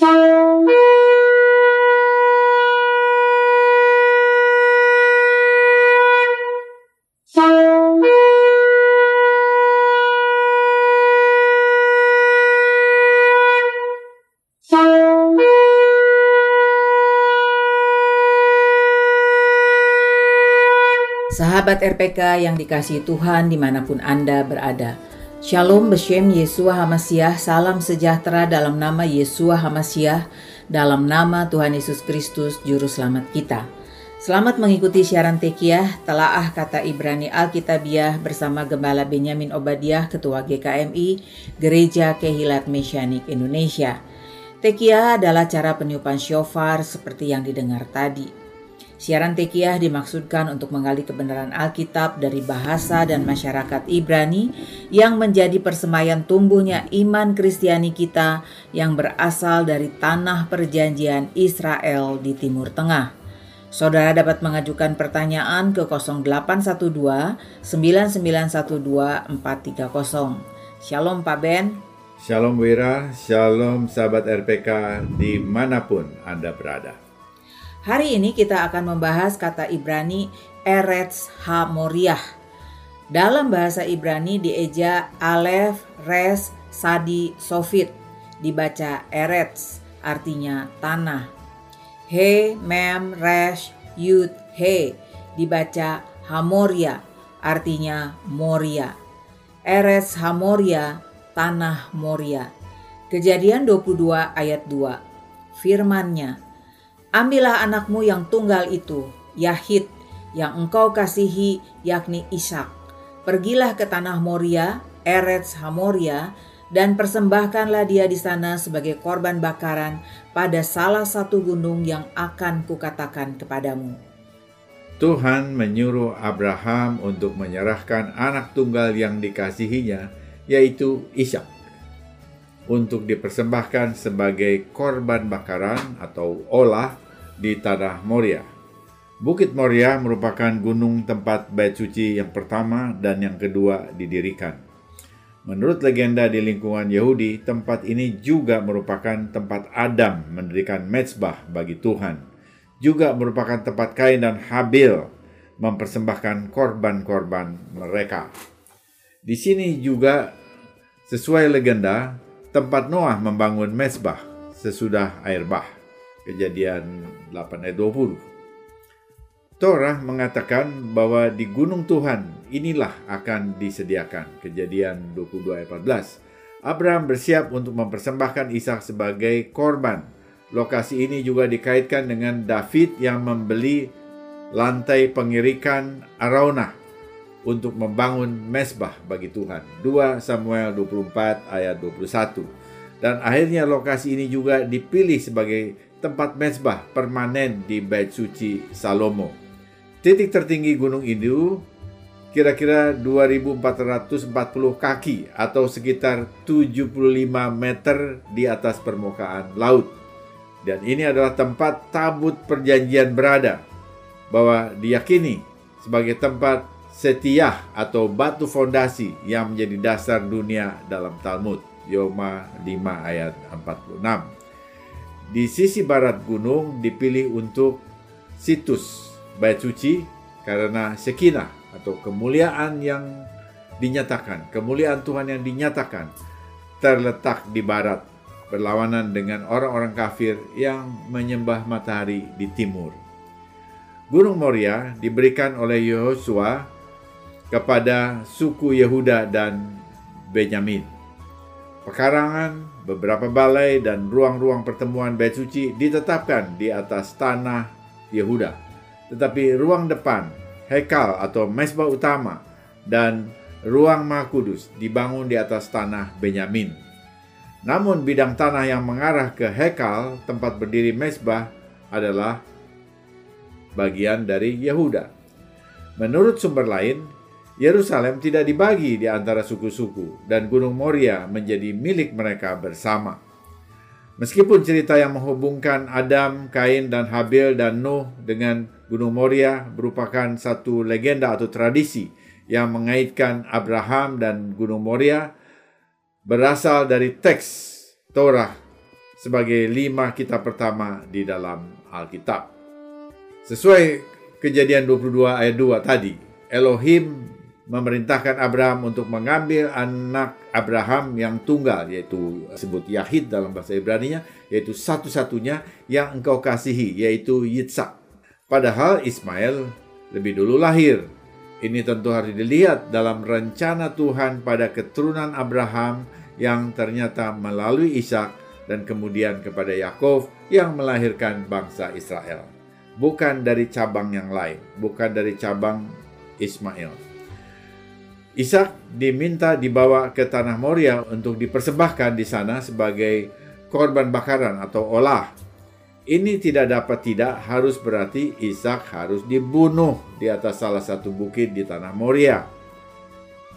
Sahabat RPK yang dikasih Tuhan di mana pun Anda berada. Shalom Beshem Yesua Hamasiah, salam sejahtera dalam nama Yesua Hamasiah, dalam nama Tuhan Yesus Kristus, Juru Selamat kita. Selamat mengikuti siaran Tekiah, telaah kata Ibrani Alkitabiah bersama Gembala Benyamin Obadiah, Ketua GKMI, Gereja Kehilat Mesianik Indonesia. Tekiah adalah cara peniupan syofar seperti yang didengar tadi. Siaran Tekiah dimaksudkan untuk menggali kebenaran Alkitab dari bahasa dan masyarakat Ibrani yang menjadi persemayan tumbuhnya iman Kristiani kita yang berasal dari tanah perjanjian Israel di Timur Tengah. Saudara dapat mengajukan pertanyaan ke 0812 9912 430. Shalom Pak Ben. Shalom Wira, Shalom sahabat RPK di mana pun Anda berada. Hari ini kita akan membahas kata Ibrani Eretz Hamoriah. Dalam bahasa Ibrani dieja Aleph, Res, Sadi, Sofit. Dibaca Eretz, artinya tanah. He, Mem, Resh, Yud, He. Dibaca Hamoria, artinya Moria. Eretz Hamoria, tanah Moria. Kejadian 22 ayat 2. Firmannya, Ambillah anakmu yang tunggal itu, Yahid, yang engkau kasihi, yakni Ishak. Pergilah ke tanah Moria, Eretz Hamoria, dan persembahkanlah dia di sana sebagai korban bakaran pada salah satu gunung yang akan kukatakan kepadamu. Tuhan menyuruh Abraham untuk menyerahkan anak tunggal yang dikasihinya, yaitu Ishak, untuk dipersembahkan sebagai korban bakaran atau olah di tanah Moria. Bukit Moria merupakan gunung tempat bait suci yang pertama dan yang kedua didirikan. Menurut legenda di lingkungan Yahudi, tempat ini juga merupakan tempat Adam mendirikan mezbah bagi Tuhan. Juga merupakan tempat Kain dan Habil mempersembahkan korban-korban mereka. Di sini juga sesuai legenda, tempat Noah membangun mezbah sesudah air bah. Kejadian 8 ayat 20. Torah mengatakan bahwa di gunung Tuhan inilah akan disediakan. Kejadian 22 ayat 14. Abraham bersiap untuk mempersembahkan Ishak sebagai korban. Lokasi ini juga dikaitkan dengan David yang membeli lantai pengirikan Araunah untuk membangun mesbah bagi Tuhan. 2 Samuel 24 ayat 21. Dan akhirnya lokasi ini juga dipilih sebagai tempat mezbah permanen di Bait Suci Salomo. Titik tertinggi gunung itu kira-kira 2440 kaki atau sekitar 75 meter di atas permukaan laut. Dan ini adalah tempat tabut perjanjian berada bahwa diyakini sebagai tempat setiah atau batu fondasi yang menjadi dasar dunia dalam Talmud. Yoma 5 ayat 46. Di sisi barat gunung dipilih untuk situs bait suci karena sekinah atau kemuliaan yang dinyatakan, kemuliaan Tuhan yang dinyatakan terletak di barat berlawanan dengan orang-orang kafir yang menyembah matahari di timur. Gunung Moria diberikan oleh Yosua kepada suku Yehuda dan Benyamin. Pekarangan, beberapa balai, dan ruang-ruang pertemuan bait suci ditetapkan di atas tanah Yehuda. Tetapi ruang depan, hekal atau mesbah utama, dan ruang maha kudus dibangun di atas tanah Benyamin. Namun bidang tanah yang mengarah ke hekal tempat berdiri mesbah adalah bagian dari Yehuda. Menurut sumber lain, Yerusalem tidak dibagi di antara suku-suku dan Gunung Moria menjadi milik mereka bersama. Meskipun cerita yang menghubungkan Adam, Kain, dan Habil dan Nuh dengan Gunung Moria merupakan satu legenda atau tradisi yang mengaitkan Abraham dan Gunung Moria berasal dari teks Torah sebagai lima kitab pertama di dalam Alkitab. Sesuai kejadian 22 ayat 2 tadi, Elohim memerintahkan Abraham untuk mengambil anak Abraham yang tunggal yaitu disebut Yahid dalam bahasa Ibrani-nya yaitu satu-satunya yang engkau kasihi yaitu Yitzhak. Padahal Ismail lebih dulu lahir. Ini tentu harus dilihat dalam rencana Tuhan pada keturunan Abraham yang ternyata melalui Ishak dan kemudian kepada Yakov yang melahirkan bangsa Israel. Bukan dari cabang yang lain, bukan dari cabang Ismail. Ishak diminta dibawa ke tanah Moria untuk dipersembahkan di sana sebagai korban bakaran atau olah. Ini tidak dapat tidak harus berarti Ishak harus dibunuh di atas salah satu bukit di tanah Moria.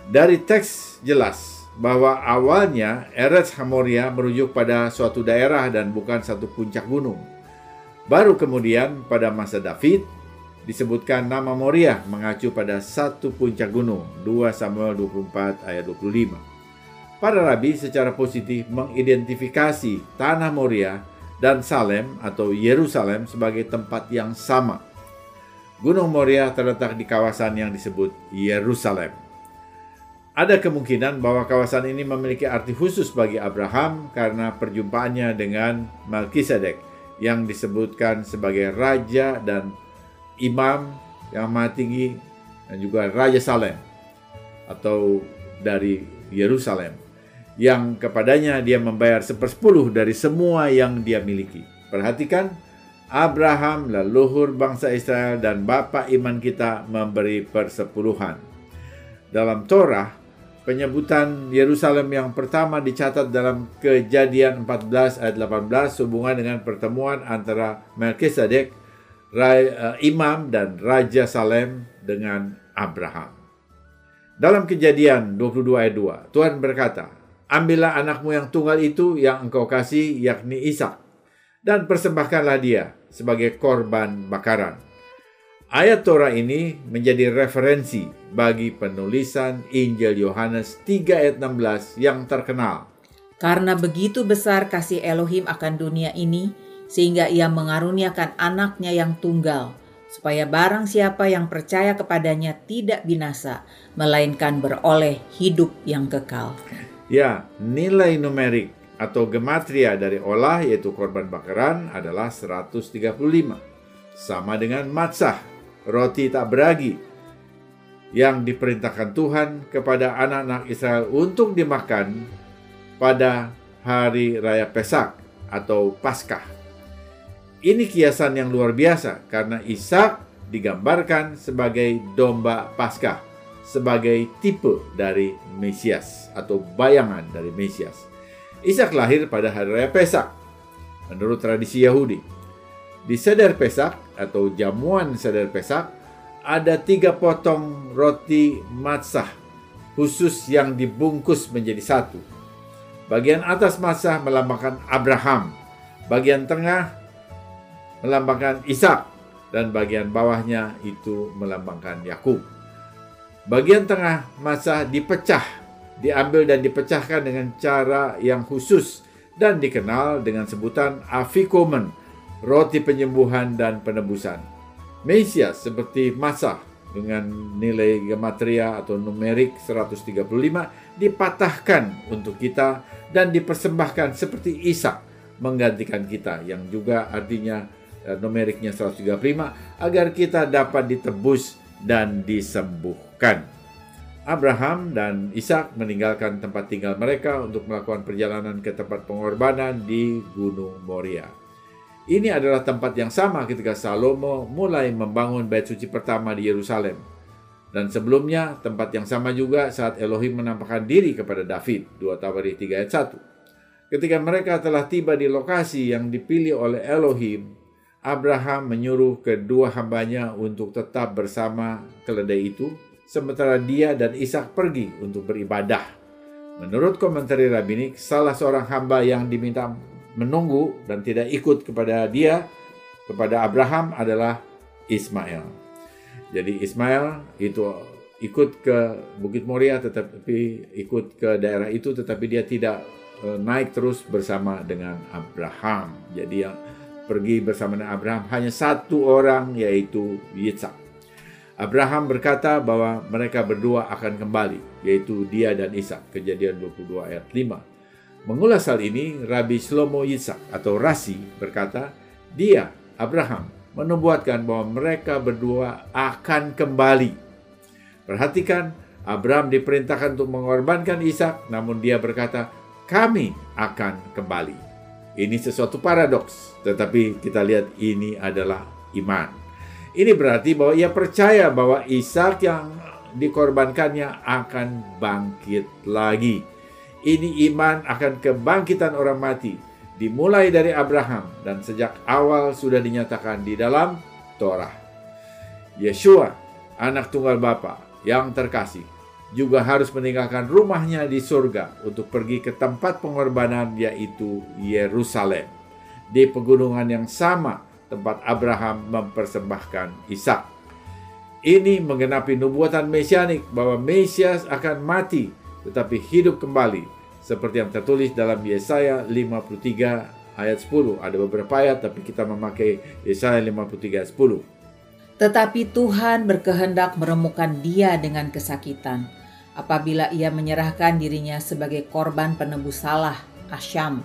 Dari teks jelas bahwa awalnya Eretz Hamoria merujuk pada suatu daerah dan bukan satu puncak gunung. Baru kemudian pada masa David disebutkan nama Moria mengacu pada satu puncak gunung 2 Samuel 24 ayat 25. Para rabi secara positif mengidentifikasi tanah Moria dan Salem atau Yerusalem sebagai tempat yang sama. Gunung Moria terletak di kawasan yang disebut Yerusalem. Ada kemungkinan bahwa kawasan ini memiliki arti khusus bagi Abraham karena perjumpaannya dengan Melkisedek yang disebutkan sebagai raja dan imam yang maha tinggi dan juga raja Salem atau dari Yerusalem yang kepadanya dia membayar sepersepuluh dari semua yang dia miliki. Perhatikan, Abraham leluhur bangsa Israel dan bapa iman kita memberi persepuluhan. Dalam Torah, penyebutan Yerusalem yang pertama dicatat dalam Kejadian 14 ayat 18 hubungan dengan pertemuan antara Melkisedek, imam dan raja Salem dengan Abraham. Dalam Kejadian 22 ayat 2, Tuhan berkata, "Ambillah anakmu yang tunggal itu yang engkau kasih yakni Ishak dan persembahkanlah dia sebagai korban bakaran." Ayat Torah ini menjadi referensi bagi penulisan Injil Yohanes 3 ayat 16 yang terkenal. Karena begitu besar kasih Elohim akan dunia ini, sehingga ia mengaruniakan anaknya yang tunggal, supaya barang siapa yang percaya kepadanya tidak binasa, melainkan beroleh hidup yang kekal. Ya, nilai numerik atau gematria dari olah yaitu korban bakaran adalah 135. Sama dengan matsah roti tak beragi yang diperintahkan Tuhan kepada anak-anak Israel untuk dimakan pada hari raya Pesak atau Paskah. Ini kiasan yang luar biasa karena Ishak digambarkan sebagai domba Paskah, sebagai tipe dari Mesias atau bayangan dari Mesias. Ishak lahir pada hari raya Pesak menurut tradisi Yahudi. Di Seder Pesak atau jamuan Seder Pesak ada tiga potong roti matsah khusus yang dibungkus menjadi satu. Bagian atas matsah melambangkan Abraham, bagian tengah melambangkan Ishak, dan bagian bawahnya itu melambangkan Yakub. Bagian tengah matsah dipecah, diambil dan dipecahkan dengan cara yang khusus dan dikenal dengan sebutan afikomen roti penyembuhan dan penebusan. Mesias seperti masa dengan nilai gematria atau numerik 135 dipatahkan untuk kita dan dipersembahkan seperti Ishak menggantikan kita yang juga artinya numeriknya 135 agar kita dapat ditebus dan disembuhkan. Abraham dan Ishak meninggalkan tempat tinggal mereka untuk melakukan perjalanan ke tempat pengorbanan di Gunung Moria. Ini adalah tempat yang sama ketika Salomo mulai membangun bait suci pertama di Yerusalem. Dan sebelumnya tempat yang sama juga saat Elohim menampakkan diri kepada David, 2 Tawarikh 3 ayat 1. Ketika mereka telah tiba di lokasi yang dipilih oleh Elohim, Abraham menyuruh kedua hambanya untuk tetap bersama keledai itu, sementara dia dan Ishak pergi untuk beribadah. Menurut komentari rabbinik, salah seorang hamba yang diminta menunggu dan tidak ikut kepada dia kepada Abraham adalah Ismail. Jadi Ismail itu ikut ke Bukit Moria tetapi ikut ke daerah itu tetapi dia tidak eh, naik terus bersama dengan Abraham. Jadi yang pergi bersama dengan Abraham hanya satu orang yaitu Yitzhak. Abraham berkata bahwa mereka berdua akan kembali, yaitu dia dan Ishak. Kejadian 22 ayat 5. Mengulas hal ini, Rabi Shlomo Yitzhak atau Rasi berkata, dia, Abraham, menubuatkan bahwa mereka berdua akan kembali. Perhatikan, Abraham diperintahkan untuk mengorbankan Ishak, namun dia berkata, kami akan kembali. Ini sesuatu paradoks, tetapi kita lihat ini adalah iman. Ini berarti bahwa ia percaya bahwa Ishak yang dikorbankannya akan bangkit lagi. Ini iman akan kebangkitan orang mati dimulai dari Abraham dan sejak awal sudah dinyatakan di dalam Torah. Yeshua, anak tunggal Bapa yang terkasih, juga harus meninggalkan rumahnya di surga untuk pergi ke tempat pengorbanan yaitu Yerusalem. Di pegunungan yang sama tempat Abraham mempersembahkan Ishak. Ini menggenapi nubuatan mesianik bahwa Mesias akan mati tetapi hidup kembali seperti yang tertulis dalam Yesaya 53 ayat 10. Ada beberapa ayat tapi kita memakai Yesaya 53 ayat 10. Tetapi Tuhan berkehendak meremukan dia dengan kesakitan apabila ia menyerahkan dirinya sebagai korban penebus salah, Asyam.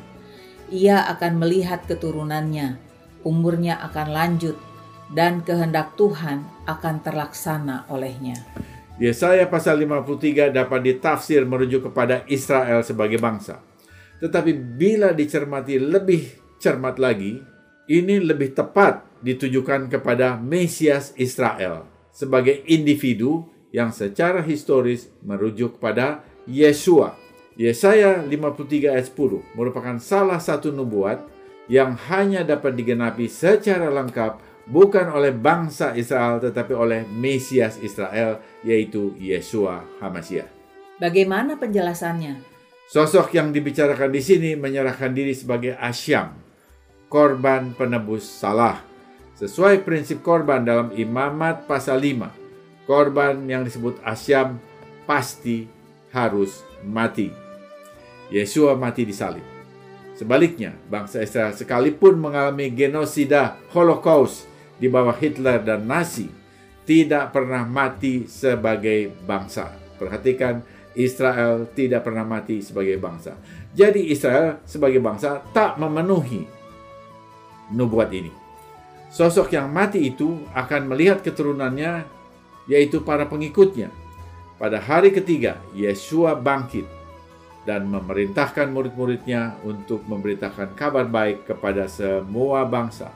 Ia akan melihat keturunannya umurnya akan lanjut, dan kehendak Tuhan akan terlaksana olehnya. Yesaya pasal 53 dapat ditafsir merujuk kepada Israel sebagai bangsa. Tetapi bila dicermati lebih cermat lagi, ini lebih tepat ditujukan kepada Mesias Israel sebagai individu yang secara historis merujuk pada Yesua. Yesaya 53 ayat 10 merupakan salah satu nubuat yang hanya dapat digenapi secara lengkap bukan oleh bangsa Israel tetapi oleh Mesias Israel yaitu Yesua Hamasiah. Bagaimana penjelasannya? Sosok yang dibicarakan di sini menyerahkan diri sebagai asyam, korban penebus salah. Sesuai prinsip korban dalam Imamat pasal 5, korban yang disebut asyam pasti harus mati. Yesua mati di salib. Sebaliknya, bangsa Israel sekalipun mengalami genosida Holocaust di bawah Hitler dan Nazi, tidak pernah mati sebagai bangsa. Perhatikan, Israel tidak pernah mati sebagai bangsa. Jadi Israel sebagai bangsa tak memenuhi nubuat ini. Sosok yang mati itu akan melihat keturunannya, yaitu para pengikutnya. Pada hari ketiga, Yesua bangkit dan memerintahkan murid-muridnya untuk memberitakan kabar baik kepada semua bangsa.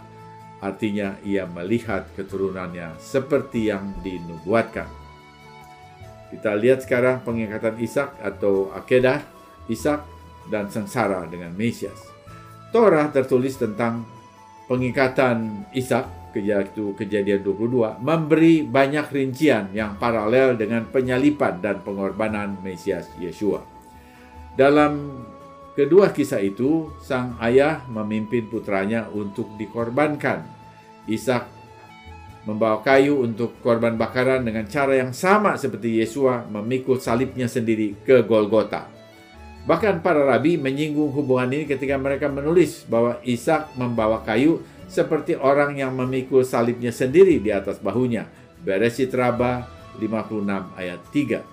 Artinya ia melihat keturunannya seperti yang dinubuatkan. Kita lihat sekarang pengingkatan Ishak atau akedah Ishak dan sengsara dengan Mesias. Torah tertulis tentang pengikatan Ishak yaitu kejadian 22 memberi banyak rincian yang paralel dengan penyalipan dan pengorbanan Mesias Yeshua. Dalam kedua kisah itu, sang ayah memimpin putranya untuk dikorbankan. Ishak membawa kayu untuk korban bakaran dengan cara yang sama seperti Yesua memikul salibnya sendiri ke Golgota. Bahkan para rabi menyinggung hubungan ini ketika mereka menulis bahwa Ishak membawa kayu seperti orang yang memikul salibnya sendiri di atas bahunya. Beresit Raba 56 ayat 3.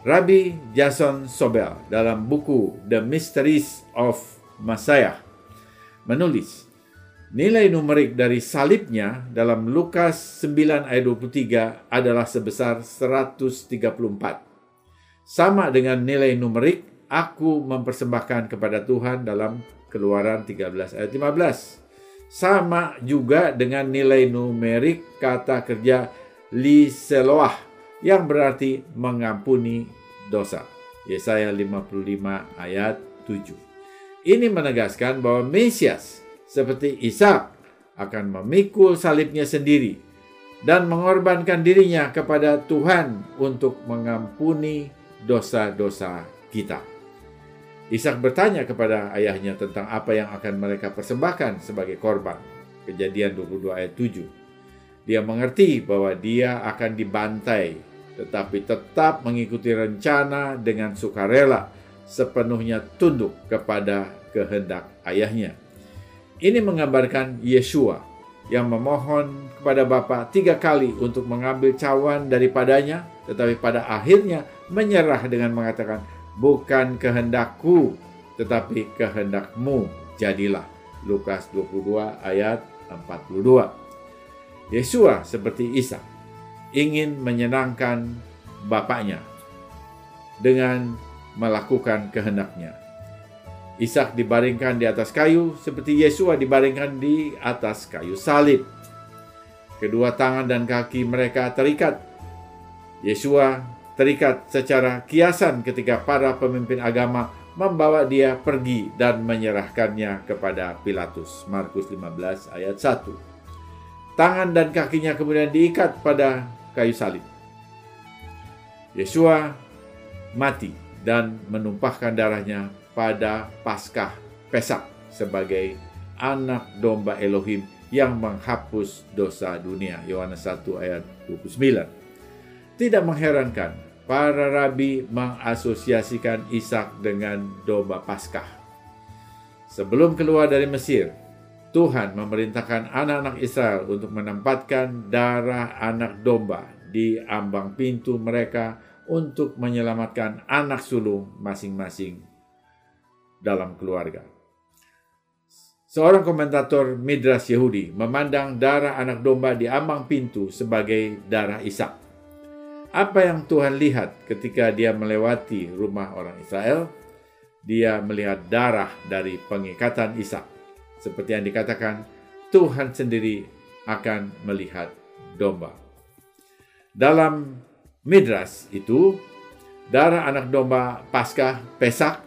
Rabbi Jason Sobel dalam buku The Mysteries of Messiah menulis nilai numerik dari salibnya dalam Lukas 9 ayat 23 adalah sebesar 134. Sama dengan nilai numerik aku mempersembahkan kepada Tuhan dalam Keluaran 13 ayat 15. Sama juga dengan nilai numerik kata kerja li seloah yang berarti mengampuni dosa. Yesaya 55 ayat 7. Ini menegaskan bahwa Mesias seperti Ishak akan memikul salibnya sendiri dan mengorbankan dirinya kepada Tuhan untuk mengampuni dosa-dosa kita. Ishak bertanya kepada ayahnya tentang apa yang akan mereka persembahkan sebagai korban. Kejadian 22 ayat 7. Dia mengerti bahwa dia akan dibantai tetapi tetap mengikuti rencana dengan sukarela sepenuhnya tunduk kepada kehendak ayahnya. Ini menggambarkan Yesua yang memohon kepada Bapa tiga kali untuk mengambil cawan daripadanya, tetapi pada akhirnya menyerah dengan mengatakan, bukan kehendakku, tetapi kehendakmu jadilah. Lukas 22 ayat 42. Yesua seperti Isa ingin menyenangkan bapaknya dengan melakukan kehendaknya. Ishak dibaringkan di atas kayu seperti Yesua dibaringkan di atas kayu salib. Kedua tangan dan kaki mereka terikat. Yesua terikat secara kiasan ketika para pemimpin agama membawa dia pergi dan menyerahkannya kepada Pilatus. Markus 15 ayat 1. Tangan dan kakinya kemudian diikat pada kayu salib. Yesua mati dan menumpahkan darahnya pada Paskah Pesak sebagai anak domba Elohim yang menghapus dosa dunia. Yohanes 1 ayat 29. Tidak mengherankan para rabi mengasosiasikan Ishak dengan domba Paskah. Sebelum keluar dari Mesir, Tuhan memerintahkan anak-anak Israel untuk menempatkan darah anak domba di ambang pintu mereka untuk menyelamatkan anak sulung masing-masing dalam keluarga. Seorang komentator Midras Yahudi memandang darah anak domba di ambang pintu sebagai darah Ishak. Apa yang Tuhan lihat ketika dia melewati rumah orang Israel? Dia melihat darah dari pengikatan Ishak. Seperti yang dikatakan, Tuhan sendiri akan melihat domba. Dalam Midras itu, darah anak domba Paskah Pesak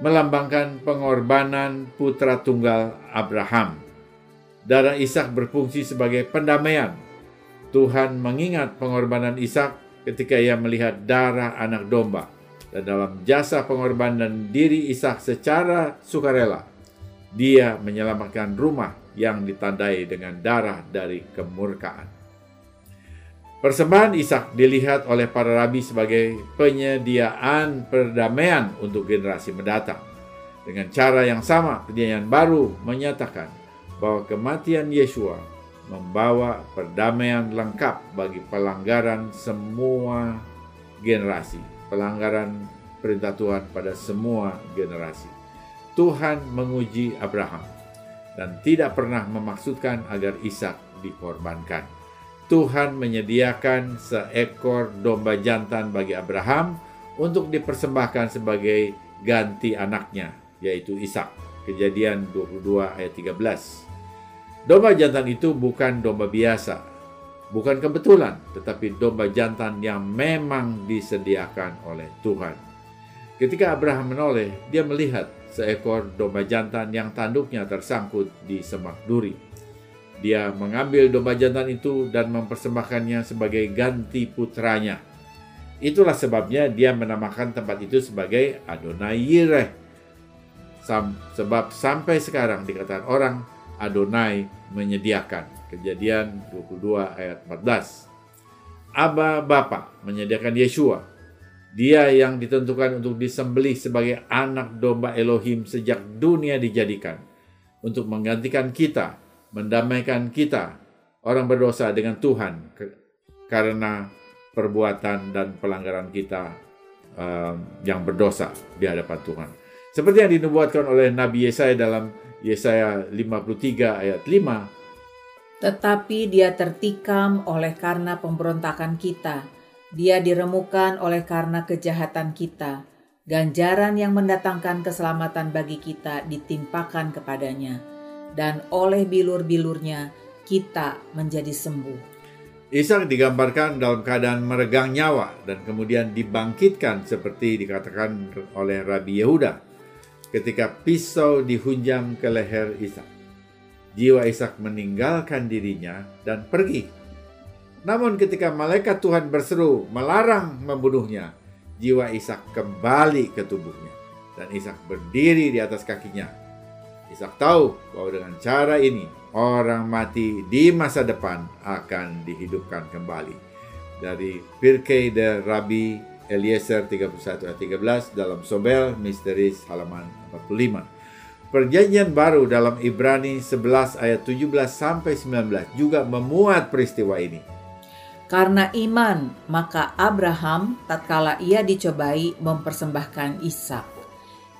melambangkan pengorbanan putra tunggal Abraham. Darah Ishak berfungsi sebagai pendamaian. Tuhan mengingat pengorbanan Ishak ketika ia melihat darah anak domba. Dan dalam jasa pengorbanan diri Ishak secara sukarela, dia menyelamatkan rumah yang ditandai dengan darah dari kemurkaan. Persembahan Ishak dilihat oleh para rabi sebagai penyediaan perdamaian untuk generasi mendatang. Dengan cara yang sama, perjanjian baru menyatakan bahwa kematian Yesua membawa perdamaian lengkap bagi pelanggaran semua generasi, pelanggaran perintah Tuhan pada semua generasi. Tuhan menguji Abraham dan tidak pernah memaksudkan agar Ishak dikorbankan. Tuhan menyediakan seekor domba jantan bagi Abraham untuk dipersembahkan sebagai ganti anaknya, yaitu Ishak. Kejadian 22 ayat 13. Domba jantan itu bukan domba biasa, bukan kebetulan, tetapi domba jantan yang memang disediakan oleh Tuhan. Ketika Abraham menoleh, dia melihat seekor domba jantan yang tanduknya tersangkut di semak duri. Dia mengambil domba jantan itu dan mempersembahkannya sebagai ganti putranya. Itulah sebabnya dia menamakan tempat itu sebagai Adonai Yireh. Sam, sebab sampai sekarang dikatakan orang Adonai menyediakan. Kejadian 22 ayat 14. Aba Bapa menyediakan Yeshua. Dia yang ditentukan untuk disembelih sebagai anak domba Elohim sejak dunia dijadikan. Untuk menggantikan kita mendamaikan kita orang berdosa dengan Tuhan karena perbuatan dan pelanggaran kita um, yang berdosa di hadapan Tuhan. Seperti yang dinubuatkan oleh Nabi Yesaya dalam Yesaya 53 ayat 5. Tetapi dia tertikam oleh karena pemberontakan kita. Dia diremukan oleh karena kejahatan kita. Ganjaran yang mendatangkan keselamatan bagi kita ditimpakan kepadanya dan oleh bilur-bilurnya kita menjadi sembuh. Ishak digambarkan dalam keadaan meregang nyawa dan kemudian dibangkitkan seperti dikatakan oleh Rabi Yehuda ketika pisau dihunjam ke leher Ishak. Jiwa Ishak meninggalkan dirinya dan pergi. Namun ketika malaikat Tuhan berseru melarang membunuhnya, jiwa Ishak kembali ke tubuhnya dan Ishak berdiri di atas kakinya Ishak tahu bahwa dengan cara ini orang mati di masa depan akan dihidupkan kembali. Dari Pirkei de Rabbi Eliezer 31 ayat 13 dalam Sobel Misteris halaman 45. Perjanjian baru dalam Ibrani 11 ayat 17 sampai 19 juga memuat peristiwa ini. Karena iman, maka Abraham tatkala ia dicobai mempersembahkan Ishak.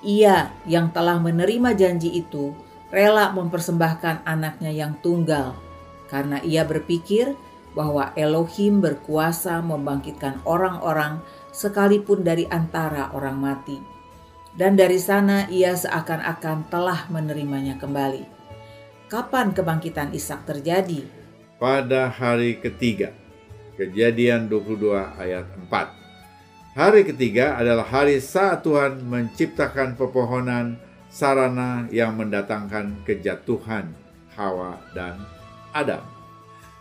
Ia yang telah menerima janji itu rela mempersembahkan anaknya yang tunggal karena ia berpikir bahwa Elohim berkuasa membangkitkan orang-orang sekalipun dari antara orang mati. Dan dari sana ia seakan-akan telah menerimanya kembali. Kapan kebangkitan Ishak terjadi? Pada hari ketiga. Kejadian 22 ayat 4. Hari ketiga adalah hari saat Tuhan menciptakan pepohonan sarana yang mendatangkan kejatuhan Hawa dan Adam.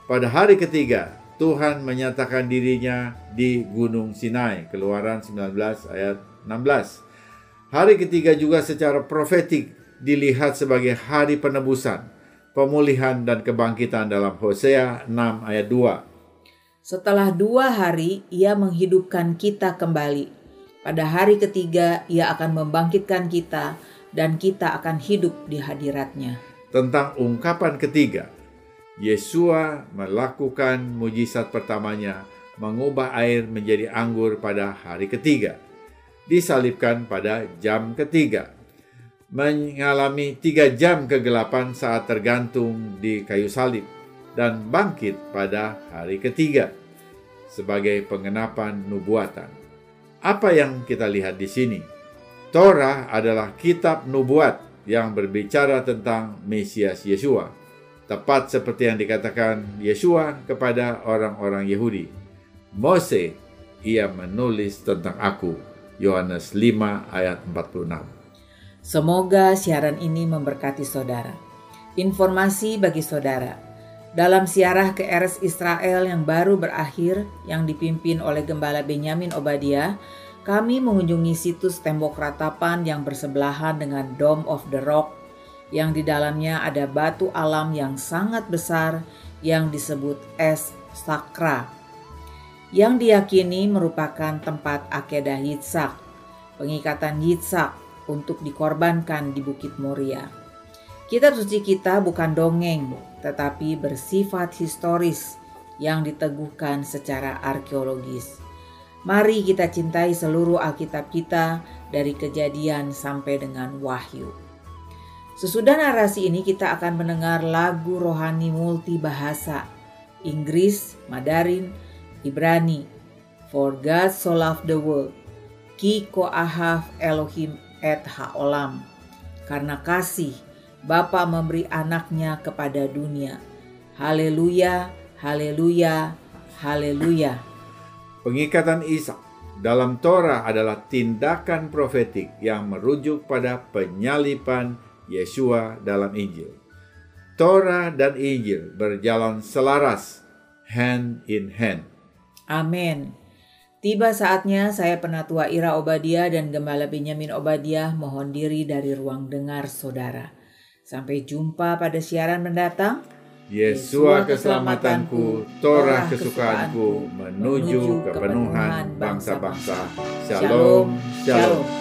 Pada hari ketiga, Tuhan menyatakan dirinya di Gunung Sinai, Keluaran 19 ayat 16. Hari ketiga juga secara profetik dilihat sebagai hari penebusan, pemulihan dan kebangkitan dalam Hosea 6 ayat 2. Setelah dua hari, ia menghidupkan kita kembali. Pada hari ketiga, ia akan membangkitkan kita dan kita akan hidup di hadiratnya. Tentang ungkapan ketiga, Yesua melakukan mujizat pertamanya mengubah air menjadi anggur pada hari ketiga. Disalibkan pada jam ketiga. Mengalami tiga jam kegelapan saat tergantung di kayu salib dan bangkit pada hari ketiga sebagai pengenapan nubuatan. Apa yang kita lihat di sini? Torah adalah kitab nubuat yang berbicara tentang Mesias Yesua tepat seperti yang dikatakan Yesua kepada orang-orang Yahudi. Mose, ia menulis tentang aku. Yohanes 5 ayat 46. Semoga siaran ini memberkati saudara. Informasi bagi saudara. Dalam siarah ke RS Israel yang baru berakhir yang dipimpin oleh Gembala Benyamin Obadiah, kami mengunjungi situs tembok ratapan yang bersebelahan dengan Dome of the Rock yang di dalamnya ada batu alam yang sangat besar yang disebut es sakra, yang diyakini merupakan tempat akedah Yitzhak, pengikatan Yitzhak untuk dikorbankan di Bukit Moria. Kitab suci kita bukan dongeng, tetapi bersifat historis yang diteguhkan secara arkeologis. Mari kita cintai seluruh Alkitab kita dari kejadian sampai dengan wahyu. Sesudah narasi ini kita akan mendengar lagu rohani multi bahasa Inggris, Mandarin, Ibrani, For God So Loved the World, Ki Koahav Elohim et Haolam. Karena kasih, Bapa memberi anaknya kepada dunia. Haleluya, haleluya, haleluya. Pengikatan Ishak dalam Torah adalah tindakan profetik yang merujuk pada penyalipan Yesua dalam Injil. Torah dan Injil berjalan selaras, hand in hand. Amin. Tiba saatnya saya penatua Ira Obadia dan Gembala Benyamin Obadiah mohon diri dari ruang dengar saudara. Sampai jumpa pada siaran mendatang. Yesua keselamatanku, Torah kesukaanku, menuju kepenuhan bangsa-bangsa. Shalom, shalom. shalom.